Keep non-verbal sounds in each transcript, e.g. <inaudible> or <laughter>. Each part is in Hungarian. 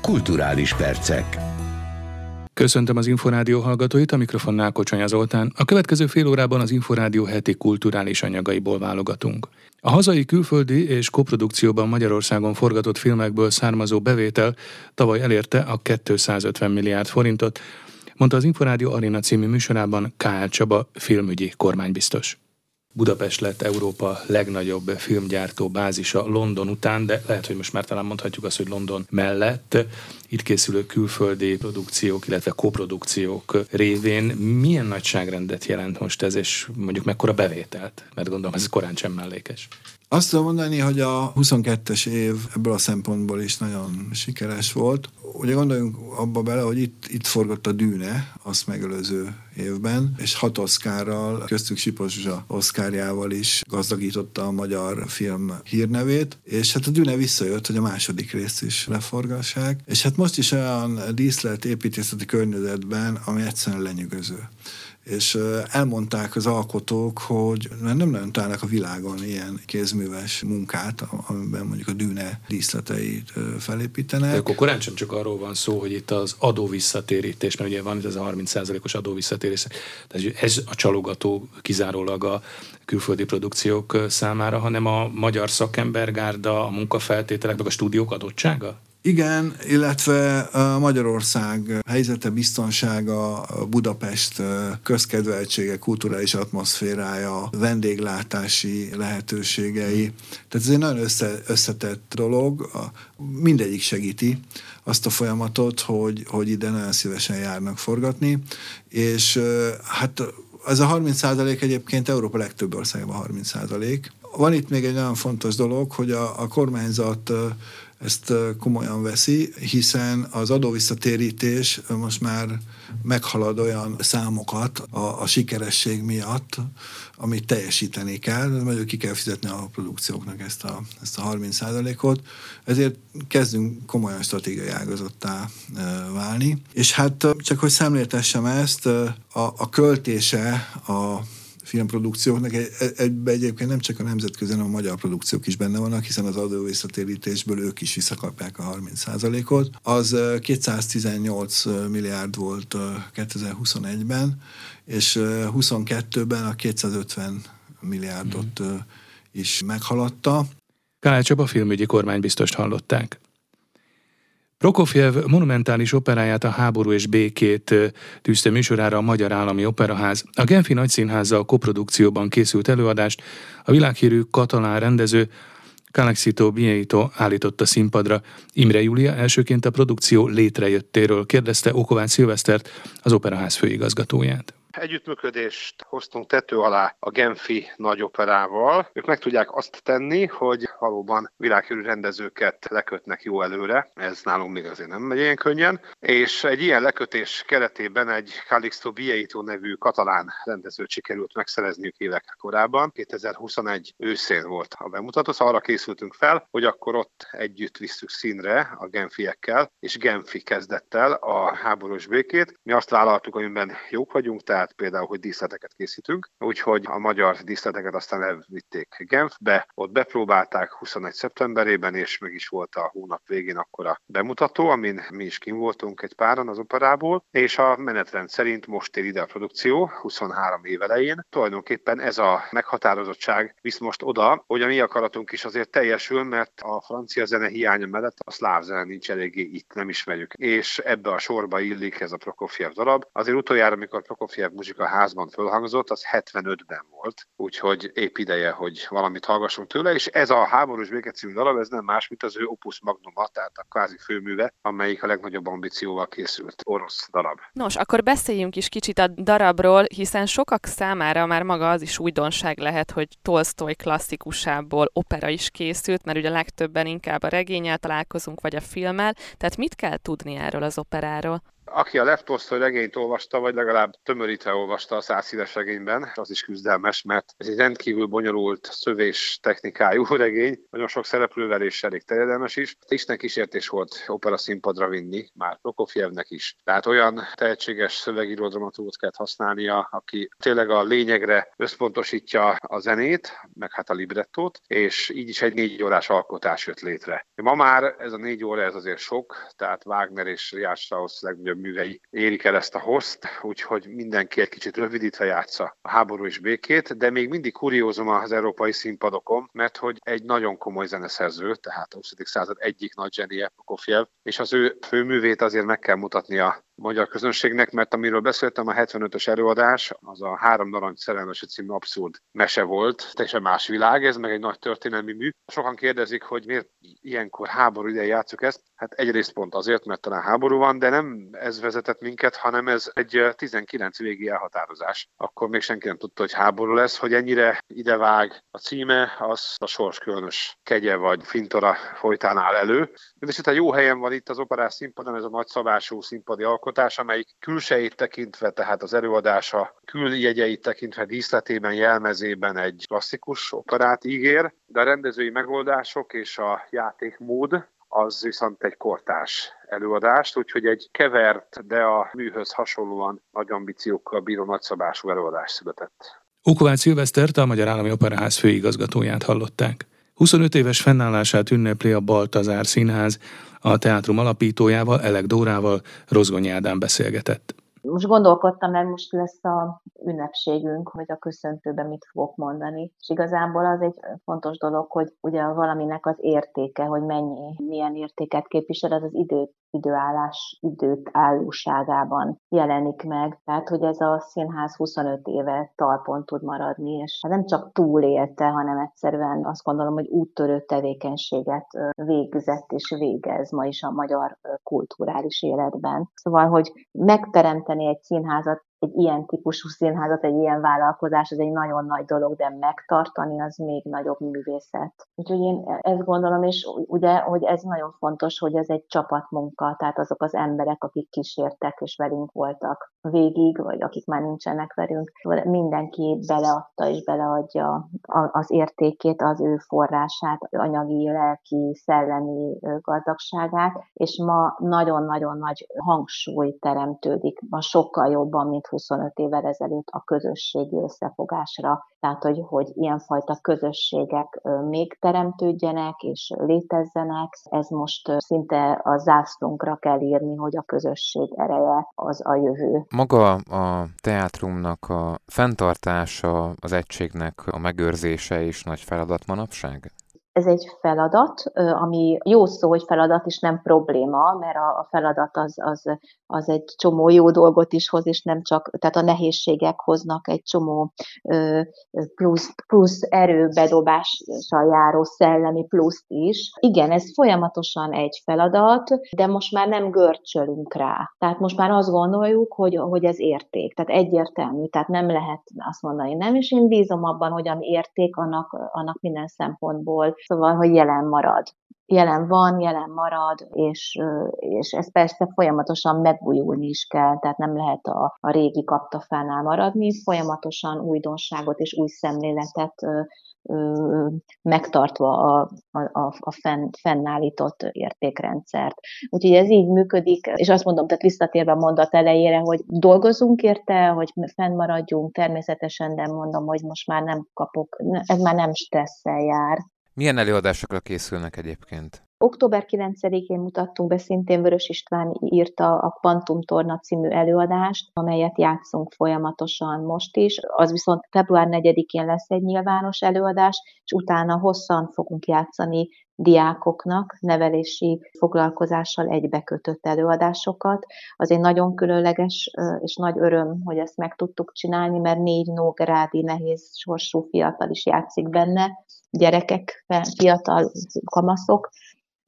Kulturális percek. Köszöntöm az Inforádió hallgatóit, a mikrofonnál Kocsonya Zoltán. A következő fél órában az Inforádió heti kulturális anyagaiból válogatunk. A hazai, külföldi és koprodukcióban Magyarországon forgatott filmekből származó bevétel tavaly elérte a 250 milliárd forintot, mondta az Inforádió Arena című műsorában K.L. Csaba filmügyi kormánybiztos. Budapest lett Európa legnagyobb filmgyártó bázisa London után, de lehet, hogy most már talán mondhatjuk azt, hogy London mellett itt készülő külföldi produkciók, illetve koprodukciók révén milyen nagyságrendet jelent most ez, és mondjuk mekkora bevételt? Mert gondolom ez korán sem mellékes. Azt tudom mondani, hogy a 22-es év ebből a szempontból is nagyon sikeres volt. Ugye gondoljunk abba bele, hogy itt, itt forgott a Dűne, azt megelőző évben, és hat oszkárral, köztük Sipos Zsuzsa oszkárjával is gazdagította a magyar film hírnevét, és hát a Dűne visszajött, hogy a második részt is leforgassák, és hát most is olyan díszlet építészeti környezetben, ami egyszerűen lenyűgöző és elmondták az alkotók, hogy nem nagyon találnak a világon ilyen kézműves munkát, amiben mondjuk a dűne díszleteit felépítenek. De akkor korán sem csak arról van szó, hogy itt az adóvisszatérítés, mert ugye van itt ez a 30%-os adóvisszatérítés, tehát ez a csalogató kizárólag a külföldi produkciók számára, hanem a magyar szakembergárda, a munkafeltételek, meg a stúdiók adottsága? Igen, illetve Magyarország helyzete, biztonsága, Budapest közkedveltsége, kulturális atmoszférája, vendéglátási lehetőségei. Tehát ez egy nagyon össze, összetett dolog, mindegyik segíti azt a folyamatot, hogy, hogy ide nagyon szívesen járnak forgatni, és hát ez a 30% egyébként Európa legtöbb országban 30% Van itt még egy nagyon fontos dolog, hogy a, a kormányzat ezt komolyan veszi, hiszen az adóvisszatérítés most már meghalad olyan számokat a, a sikeresség miatt, amit teljesíteni kell, mert ki kell fizetni a produkcióknak ezt a, ezt a 30%-ot, ezért kezdünk komolyan stratégiai ágazottá válni. És hát csak hogy szemléltessem ezt, a, a költése a filmprodukcióknak. Egyben egyébként nem csak a nemzetközi, hanem a magyar produkciók is benne vannak, hiszen az adóvisszatérítésből ők is visszakapják a 30%-ot. Az 218 milliárd volt 2021-ben, és 22-ben a 250 milliárdot mm. is meghaladta. Kálá Csaba filmügyi kormánybiztost hallották. Prokofjev monumentális operáját a háború és békét tűzte műsorára a Magyar Állami Operaház. A Genfi Nagyszínházzal koprodukcióban készült előadást a világhírű katalán rendező Calexito Bieito állította színpadra. Imre Júlia elsőként a produkció létrejöttéről kérdezte Okovács Szilvesztert, az Operaház főigazgatóját. Együttműködést hoztunk tető alá a Genfi nagyoperával. Ők meg tudják azt tenni, hogy valóban világhírű rendezőket lekötnek jó előre. Ez nálunk még azért nem megy ilyen könnyen. És egy ilyen lekötés keretében egy Calixto Bieito nevű katalán rendezőt sikerült megszerezniük évek korábban. 2021 őszén volt a bemutató, szóval arra készültünk fel, hogy akkor ott együtt visszük színre a genfiekkel, és Genfi kezdett el a háborús békét. Mi azt vállaltuk, amiben jók vagyunk, tehát tehát például, hogy díszleteket készítünk, úgyhogy a magyar díszleteket aztán elvitték Genfbe, ott bepróbálták 21. szeptemberében, és meg is volt a hónap végén akkor a bemutató, amin mi is kim voltunk egy páran az operából, és a menetrend szerint most ér ide a produkció, 23 év elején. Tulajdonképpen ez a meghatározottság visz most oda, hogy a mi akaratunk is azért teljesül, mert a francia zene hiánya mellett a szláv zene nincs eléggé itt, nem ismerjük. És ebbe a sorba illik ez a Prokofiev darab. Azért utoljára, amikor Prokofiev muzsika házban fölhangzott, az 75-ben volt, úgyhogy épp ideje, hogy valamit hallgassunk tőle, és ez a háborús béke című darab, ez nem más, mint az ő opus magnuma, tehát a kvázi főműve, amelyik a legnagyobb ambícióval készült orosz darab. Nos, akkor beszéljünk is kicsit a darabról, hiszen sokak számára már maga az is újdonság lehet, hogy Tolstoy klasszikusából opera is készült, mert ugye legtöbben inkább a regényel találkozunk, vagy a filmmel, tehát mit kell tudni erről az operáról? Aki a Lev Tolstoy regényt olvasta, vagy legalább tömörítve olvasta a százszíves regényben, az is küzdelmes, mert ez egy rendkívül bonyolult szövés technikájú <laughs> regény, nagyon sok szereplővel és elég terjedelmes is. Isten kísértés volt opera színpadra vinni, már Prokofjevnek is. Tehát olyan tehetséges szövegíró dramaturgot kellett használnia, aki tényleg a lényegre összpontosítja a zenét, meg hát a librettót, és így is egy négy órás alkotás jött létre. Ma már ez a négy óra ez azért sok, tehát Wagner és Richard Strauss legnagyobb művei érik el ezt a host, úgyhogy mindenki egy kicsit rövidítve játsza a háború és békét, de még mindig kuriózom az európai színpadokon, mert hogy egy nagyon komoly zeneszerző, tehát a 20. század egyik nagy zsenie, Prokofjev, és az ő főművét azért meg kell mutatnia magyar közönségnek, mert amiről beszéltem, a 75-ös előadás, az a Három Narancs szerelmese című abszurd mese volt, teljesen más világ, ez meg egy nagy történelmi mű. Sokan kérdezik, hogy miért ilyenkor háború ide játszuk ezt. Hát egyrészt pont azért, mert talán háború van, de nem ez vezetett minket, hanem ez egy 19 végi elhatározás. Akkor még senki nem tudta, hogy háború lesz, hogy ennyire idevág a címe, az a sors különös kegye vagy fintora folytán áll elő. És itt jó helyen van itt az operás színpadon, ez a nagyszabású színpadi alkotás, alkotás, amelyik külsejét tekintve, tehát az előadása küljegyeit tekintve díszletében, jelmezében egy klasszikus operát ígér, de a rendezői megoldások és a játékmód az viszont egy kortás előadást, úgyhogy egy kevert, de a műhöz hasonlóan nagy ambíciókkal bíró nagyszabású előadás született. Ukovács Szilvesztert, a Magyar Állami Operaház főigazgatóját hallották. 25 éves fennállását ünnepli a Baltazár Színház, a teátrum alapítójával, Elek Dórával Rozgonyi Ádám beszélgetett. Most gondolkodtam, mert most lesz a ünnepségünk, hogy a köszöntőben mit fogok mondani. És igazából az egy fontos dolog, hogy ugye valaminek az értéke, hogy mennyi, milyen értéket képvisel, az az idő, időállás, időt állóságában jelenik meg. Tehát, hogy ez a színház 25 éve talpon tud maradni, és nem csak túlélte, hanem egyszerűen azt gondolom, hogy úttörő tevékenységet végzett és végez ma is a magyar kulturális életben. Szóval, hogy megteremteni egy színházat egy ilyen típusú színházat, egy ilyen vállalkozás, ez egy nagyon nagy dolog, de megtartani az még nagyobb művészet. Úgyhogy én ezt gondolom, és ugye, hogy ez nagyon fontos, hogy ez egy csapatmunka, tehát azok az emberek, akik kísértek és velünk voltak végig, vagy akik már nincsenek velünk, mindenki beleadta és beleadja az értékét, az ő forrását, anyagi, lelki, szellemi gazdagságát, és ma nagyon-nagyon nagy hangsúly teremtődik, ma sokkal jobban, mint 25 évvel ezelőtt a közösségi összefogásra, tehát hogy, hogy ilyenfajta közösségek még teremtődjenek és létezzenek, ez most szinte a zászlónkra kell írni, hogy a közösség ereje az a jövő. Maga a teátrumnak a fenntartása, az egységnek a megőrzése is nagy feladat manapság? ez egy feladat, ami jó szó, hogy feladat, és nem probléma, mert a feladat az, az, az egy csomó jó dolgot is hoz, és nem csak, tehát a nehézségek hoznak egy csomó plusz, plusz erőbedobással járó szellemi pluszt is. Igen, ez folyamatosan egy feladat, de most már nem görcsölünk rá. Tehát most már azt gondoljuk, hogy, hogy ez érték. Tehát egyértelmű, tehát nem lehet azt mondani, nem, és én bízom abban, hogy ami érték, annak, annak minden szempontból Szóval, hogy jelen marad. Jelen van, jelen marad, és, és ez persze folyamatosan megújulni is kell, tehát nem lehet a, a régi kaptafánál maradni, folyamatosan újdonságot és új szemléletet megtartva a, a, a fenn, fennállított értékrendszert. Úgyhogy ez így működik, és azt mondom, tehát visszatérve a mondat elejére, hogy dolgozunk érte, hogy fennmaradjunk, természetesen, de mondom, hogy most már nem kapok, ez már nem stresszel jár, milyen előadásokra készülnek egyébként? Október 9-én mutattunk be, szintén Vörös István írta a Quantum Torna című előadást, amelyet játszunk folyamatosan most is. Az viszont február 4-én lesz egy nyilvános előadás, és utána hosszan fogunk játszani diákoknak nevelési foglalkozással egybekötött előadásokat. Az egy nagyon különleges és nagy öröm, hogy ezt meg tudtuk csinálni, mert négy nógrádi nehéz sorsú fiatal is játszik benne, gyerekek, fiatal kamaszok,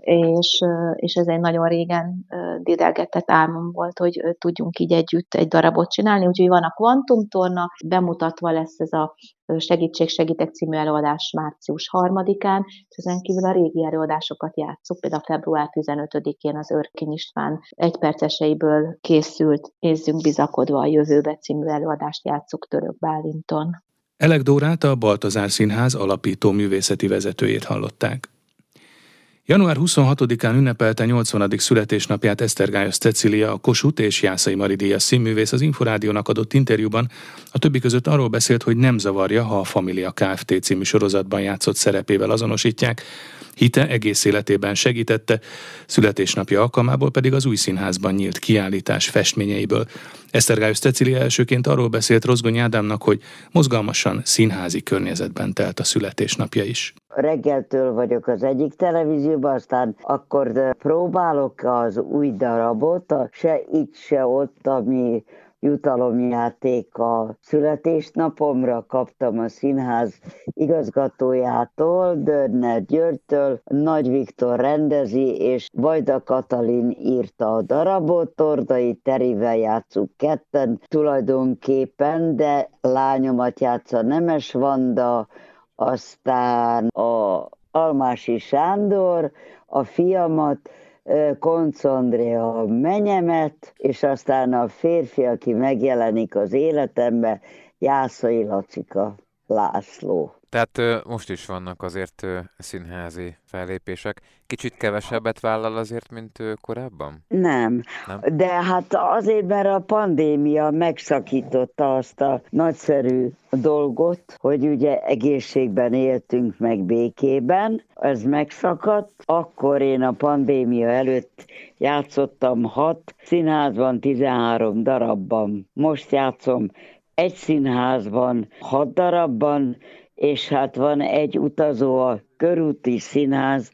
és, és ez egy nagyon régen dédelgetett álmom volt, hogy tudjunk így együtt egy darabot csinálni, úgyhogy van a kvantumtorna, bemutatva lesz ez a Segítség Segítek című előadás március 3-án, és ezen kívül a régi előadásokat játszuk, például február 15-én az Örkény István egyperceseiből készült Nézzünk bizakodva a jövőbe című előadást játszuk Török Bálinton. Elek Dórát a Baltazár Színház alapító művészeti vezetőjét hallották. Január 26-án ünnepelte 80. születésnapját Esztergályos Cecília, a Kossuth és Jászai Maridias színművész az Inforádiónak adott interjúban. A többi között arról beszélt, hogy nem zavarja, ha a Familia Kft. című sorozatban játszott szerepével azonosítják. Hite egész életében segítette, születésnapja alkalmából pedig az új színházban nyílt kiállítás festményeiből. Esztergályos Cecília elsőként arról beszélt Rozgony Ádámnak, hogy mozgalmasan színházi környezetben telt a születésnapja is. Reggeltől vagyok az egyik televízióban, aztán akkor próbálok az új darabot, se itt, se ott, ami jutalomjáték a születésnapomra kaptam a színház igazgatójától, Dörner Györgytől, Nagy Viktor rendezi, és Vajda Katalin írta a darabot, Tordai Terivel játszunk ketten tulajdonképpen, de lányomat játsza Nemes Vanda, aztán a Almási Sándor, a fiamat, Konc Andrea menyemet, és aztán a férfi, aki megjelenik az életembe, Jászai Lacika László. Tehát most is vannak azért színházi fellépések. Kicsit kevesebbet vállal azért, mint korábban? Nem. Nem, de hát azért, mert a pandémia megszakította azt a nagyszerű dolgot, hogy ugye egészségben éltünk meg békében, ez megszakadt. Akkor én a pandémia előtt játszottam hat színházban, 13 darabban. Most játszom egy színházban, hat darabban, és hát van egy utazó a körúti színház,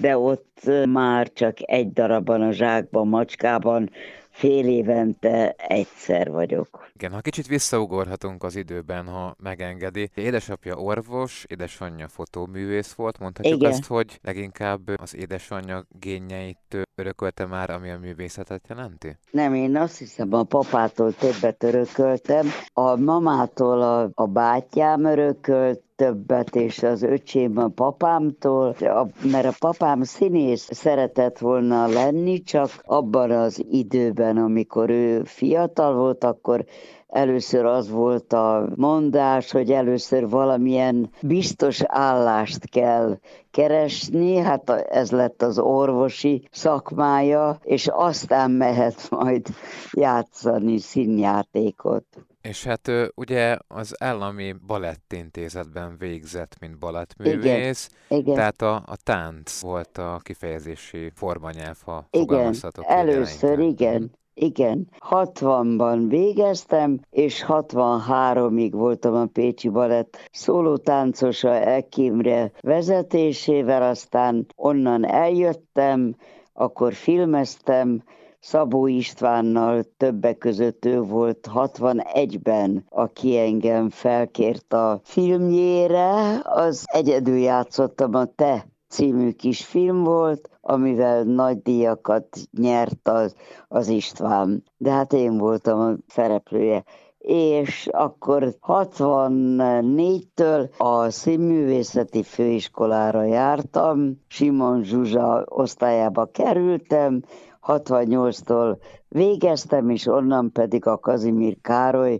de ott már csak egy darabban a zsákban, macskában fél évente egyszer vagyok. Igen, ha kicsit visszaugorhatunk az időben, ha megengedi. Édesapja orvos, édesanyja fotóművész volt, mondhatjuk Igen. azt, hogy leginkább az édesanyja génjeit örökölte már, ami a művészetet jelenti? Nem, én azt hiszem a papától többet örököltem, a mamától a, a bátyám örökölt, többet, és az öcsém a papámtól, mert a papám színész szeretett volna lenni, csak abban az időben, amikor ő fiatal volt, akkor Először az volt a mondás, hogy először valamilyen biztos állást kell keresni, hát ez lett az orvosi szakmája, és aztán mehet majd játszani színjátékot. És hát ugye az állami balettintézetben végzett, mint balettművész, igen, igen. tehát a, a tánc volt a kifejezési formanyelv, ha igen, először igen. Igen, 60-ban végeztem, és 63-ig voltam a Pécsi Balett szólótáncosa Ekimre vezetésével, aztán onnan eljöttem, akkor filmeztem, Szabó Istvánnal többek között ő volt 61-ben, aki engem felkért a filmjére, az egyedül játszottam a Te című kis film volt, amivel nagy díjakat nyert az, az István. De hát én voltam a szereplője. És akkor 64-től a színművészeti főiskolára jártam, Simon Zsuzsa osztályába kerültem, 68-tól végeztem, és onnan pedig a Kazimír Károly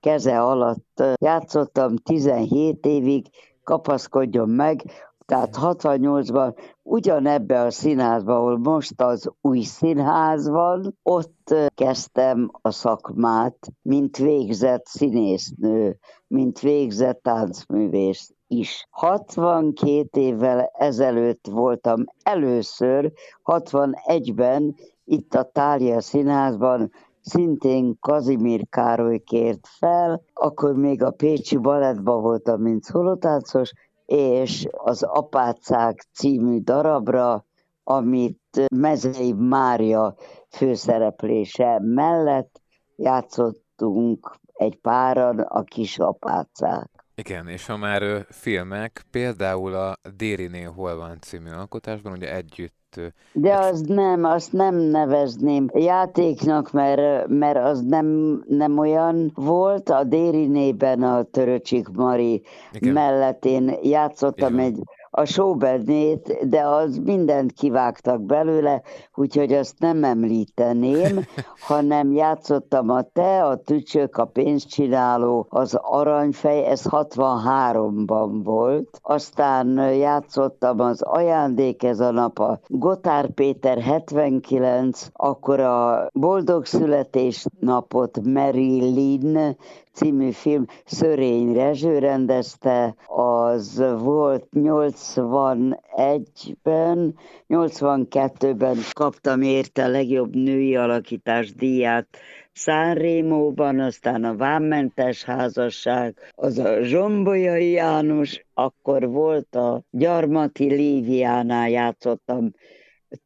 keze alatt játszottam 17 évig, kapaszkodjon meg, tehát 68-ban ugyanebbe a színházba, ahol most az új színház van, ott kezdtem a szakmát, mint végzett színésznő, mint végzett táncművész is. 62 évvel ezelőtt voltam először, 61-ben itt a Tália Színházban szintén Kazimír Károly kért fel, akkor még a Pécsi Balettban voltam, mint szolotáncos, és az Apácák című darabra, amit Mezei Mária főszereplése mellett játszottunk egy páran a kis apácák. Igen, és ha már filmek, például a Dérinél hol van című alkotásban, ugye együtt De az nem, azt nem nevezném játéknak, mert, mert az nem, nem olyan volt. A Dérinében a Töröcsik Mari Igen. mellett én játszottam Igen. egy a showbernét, de az mindent kivágtak belőle, úgyhogy azt nem említeném, <laughs> hanem játszottam a te, a tücsök, a pénzcsináló, az aranyfej, ez 63-ban volt. Aztán játszottam az ajándék ez a nap, a Gotár Péter 79, akkor a boldog születésnapot Marilyn című film Szörény Rezső rendezte, az volt 81-ben, 82-ben kaptam érte a legjobb női alakítás díját Szánrémóban, aztán a Vámmentes házasság, az a Zsombolyai János, akkor volt a Gyarmati Líviánál játszottam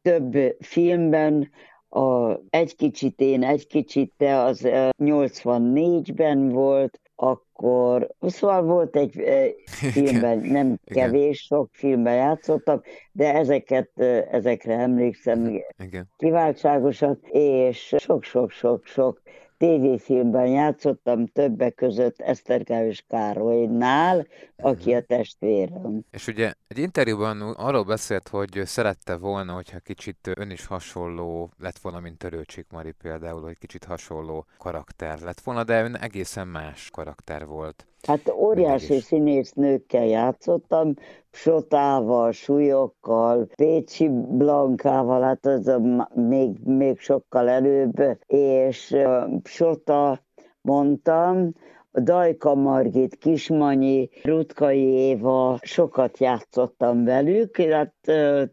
több filmben, a Egy kicsit én, egy kicsit te, az 84-ben volt, akkor, szóval volt egy <laughs> filmben, nem kevés, sok filmben játszottam, de ezeket, ezekre emlékszem Igen. kiváltságosan, és sok-sok-sok-sok tévéfilmben játszottam többek között Esztergályos Károlynál, aki a testvérem. És ugye egy interjúban arról beszélt, hogy szerette volna, hogyha kicsit ön is hasonló lett volna, mint Törőcsik Mari például, hogy kicsit hasonló karakter lett volna, de ön egészen más karakter volt. Hát óriási színésznőkkel játszottam, Sotával, Súlyokkal, Pécsi Blankával, hát az a, még, még sokkal előbb, és Sota mondtam, Dajka Margit, Kismanyi, Rutkai Éva, sokat játszottam velük, hát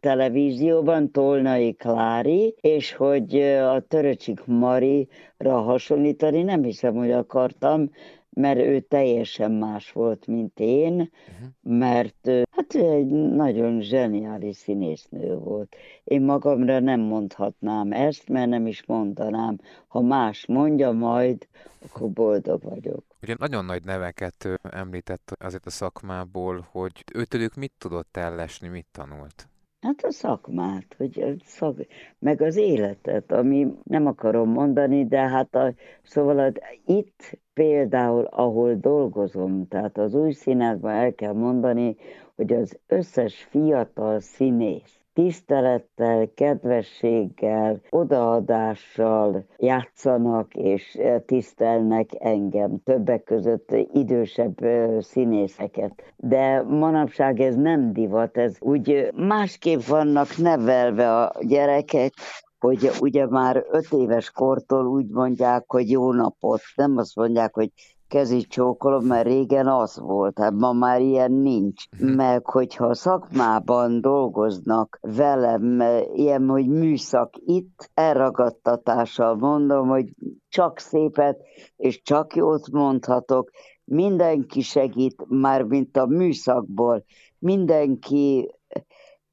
televízióban Tolnai Klári, és hogy a Töröcsik Marira hasonlítani nem hiszem, hogy akartam, mert ő teljesen más volt, mint én, uh-huh. mert hát ő egy nagyon zseniális színésznő volt. Én magamra nem mondhatnám ezt, mert nem is mondanám. Ha más mondja majd, akkor boldog vagyok. Ugye nagyon nagy neveket említett azért a szakmából, hogy őtőlük mit tudott ellesni, mit tanult? Hát a szakmát, hogy a szak, meg az életet, ami nem akarom mondani, de hát a, szóval a, itt például, ahol dolgozom, tehát az új színházban el kell mondani, hogy az összes fiatal színész, tisztelettel, kedvességgel, odaadással játszanak és eh, tisztelnek engem, többek között idősebb eh, színészeket. De manapság ez nem divat, ez úgy másképp vannak nevelve a gyerekek, hogy ugye már öt éves kortól úgy mondják, hogy jó napot, nem azt mondják, hogy kezi csókolom, mert régen az volt, hát ma már ilyen nincs. Mhm. Meg hogyha szakmában dolgoznak velem, ilyen, hogy műszak itt, elragadtatással mondom, hogy csak szépet és csak jót mondhatok, mindenki segít, már mint a műszakból, mindenki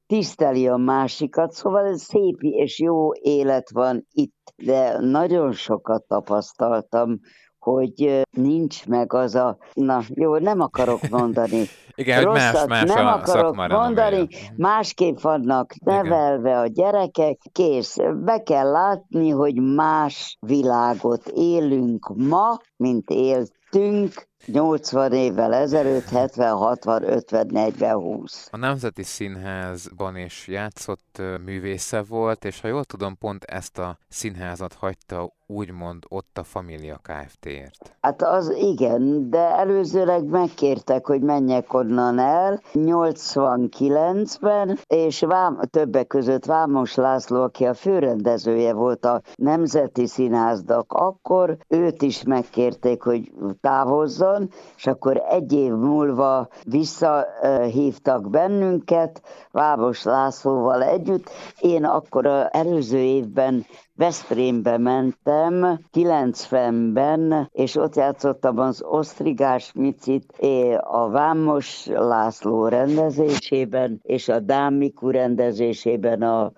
tiszteli a másikat, szóval ez szép és jó élet van itt, de nagyon sokat tapasztaltam, hogy nincs meg az a, na jó, nem akarok mondani. <laughs> Igen, Rosszat hogy más, más nem a akarok mondani, mhm. másképp vannak nevelve Igen. a gyerekek, kész. Be kell látni, hogy más világot élünk ma, mint éltünk 80 évvel ezelőtt, 70, 60, 50, 40, 20. A Nemzeti Színházban is játszott művésze volt, és ha jól tudom, pont ezt a színházat hagyta úgymond ott a Família Kft-ért. Hát az igen, de előzőleg megkértek, hogy menjek onnan el 89-ben, és Vám, többek között Vámos László, aki a főrendezője volt a Nemzeti Színháznak, akkor őt is megkérték, hogy távozzon, és akkor egy év múlva visszahívtak bennünket, Vámos Lászlóval együtt. Én akkor az előző évben Veszprémbe mentem 90-ben, és ott játszottam az Osztrigás Micit a Vámos László rendezésében, és a Dámiku rendezésében a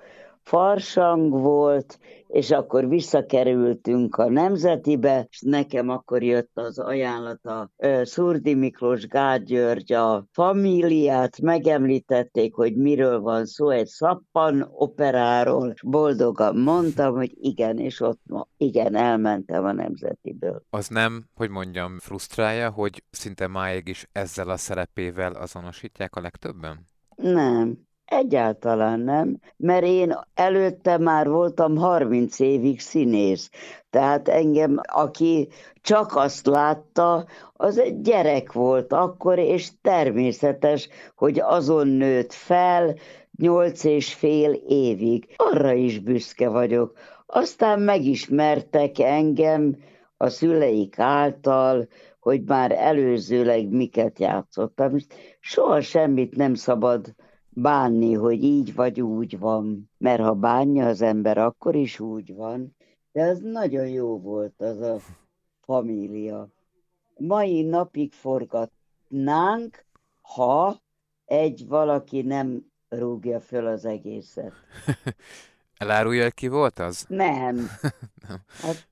farsang volt, és akkor visszakerültünk a Nemzetibe, és nekem akkor jött az ajánlata Szurdi Miklós Gágy György a famíliát, megemlítették, hogy miről van szó, egy szappan operáról, és boldogan mondtam, hogy igen, és ott ma, igen, elmentem a Nemzetiből. Az nem, hogy mondjam, frusztrálja, hogy szinte máig is ezzel a szerepével azonosítják a legtöbben? Nem, Egyáltalán nem, mert én előtte már voltam 30 évig színész. Tehát engem, aki csak azt látta, az egy gyerek volt akkor, és természetes, hogy azon nőtt fel nyolc és fél évig. Arra is büszke vagyok. Aztán megismertek engem a szüleik által, hogy már előzőleg miket játszottam. Soha semmit nem szabad bánni, hogy így vagy úgy van, mert ha bánja az ember, akkor is úgy van. De az nagyon jó volt az a família. Mai napig forgatnánk, ha egy valaki nem rúgja föl az egészet. <laughs> Elárulja, ki volt az? Nem. <laughs> nem. Hát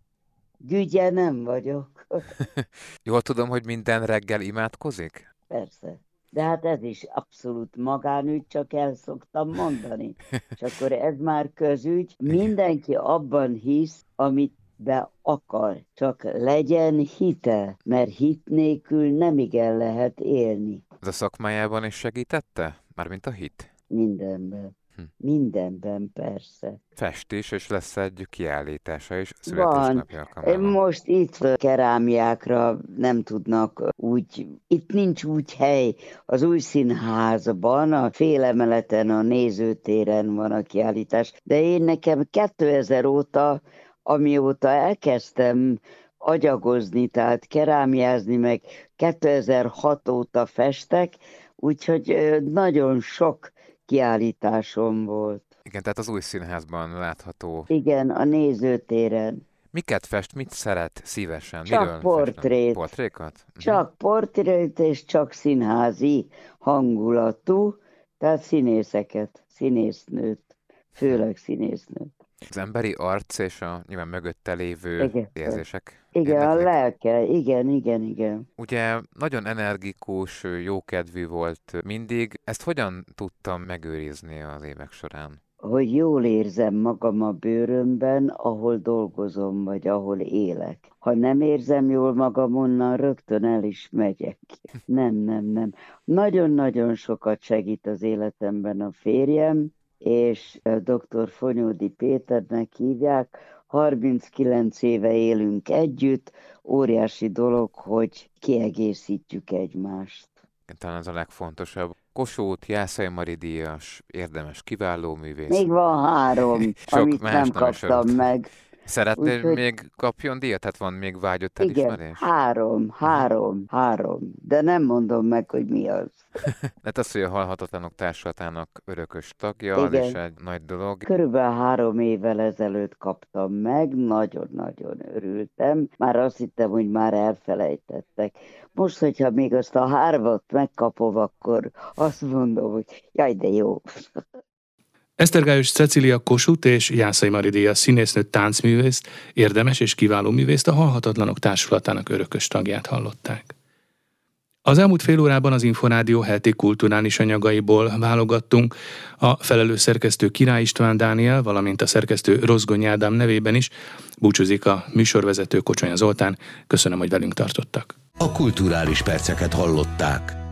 gügye nem vagyok. <laughs> Jól tudom, hogy minden reggel imádkozik? Persze. De hát ez is abszolút magánügy, csak el szoktam mondani. És akkor ez már közügy. Mindenki abban hisz, amit be akar, csak legyen hite, mert hit nélkül nem igen lehet élni. Ez a szakmájában is segítette? Mármint a hit? Mindenben. Hm. Mindenben persze. Festés, és lesz egy kiállítása is születésnapja Van. Most itt kerámiákra nem tudnak úgy, itt nincs úgy hely. Az új színházban, a félemeleten, a nézőtéren van a kiállítás, de én nekem 2000 óta, amióta elkezdtem agyagozni, tehát kerámiázni, meg 2006 óta festek, úgyhogy nagyon sok kiállításom volt. Igen, tehát az új színházban látható. Igen, a nézőtéren. Miket fest, mit szeret szívesen? Csak Miről portrét. Portrékat? Mhm. Csak portrét és csak színházi hangulatú, tehát színészeket, színésznőt, főleg színésznőt. Az emberi arc és a nyilván mögötte lévő igen. érzések. Igen, érdeklik. a lelke, igen, igen, igen. Ugye nagyon energikus, jókedvű volt mindig. Ezt hogyan tudtam megőrizni az évek során? Hogy jól érzem magam a bőrömben, ahol dolgozom, vagy ahol élek. Ha nem érzem jól magam, onnan rögtön el is megyek. <laughs> Nem, nem, nem. Nagyon-nagyon sokat segít az életemben a férjem, és dr. Fonyódi Péternek hívják, 39 éve élünk együtt, óriási dolog, hogy kiegészítjük egymást. Talán ez a legfontosabb. Kossuth, Jászai Mari díjas, érdemes, kiváló művész. Még van három, <laughs> amit nem kaptam meg. Szeretnél Úgyhogy... még kapjon díjat? Tehát van még vágyott elismerés? Igen, három, három, három. De nem mondom meg, hogy mi az. <laughs> hát az, hogy a Halhatatlanok Társulatának örökös tagja, Igen. az is egy nagy dolog. Körülbelül három évvel ezelőtt kaptam meg, nagyon-nagyon örültem. Már azt hittem, hogy már elfelejtettek. Most, hogyha még azt a hármat megkapom, akkor azt mondom, hogy jaj, de jó. Esztergályos Cecilia Kossuth és Jászai Maridia színésznő táncművészt, érdemes és kiváló művészt a Halhatatlanok Társulatának örökös tagját hallották. Az elmúlt fél órában az Inforádió heti kulturális anyagaiból válogattunk. A felelős szerkesztő Király István Dániel, valamint a szerkesztő Rozgony Ádám nevében is búcsúzik a műsorvezető Kocsonya Zoltán. Köszönöm, hogy velünk tartottak. A kulturális perceket hallották.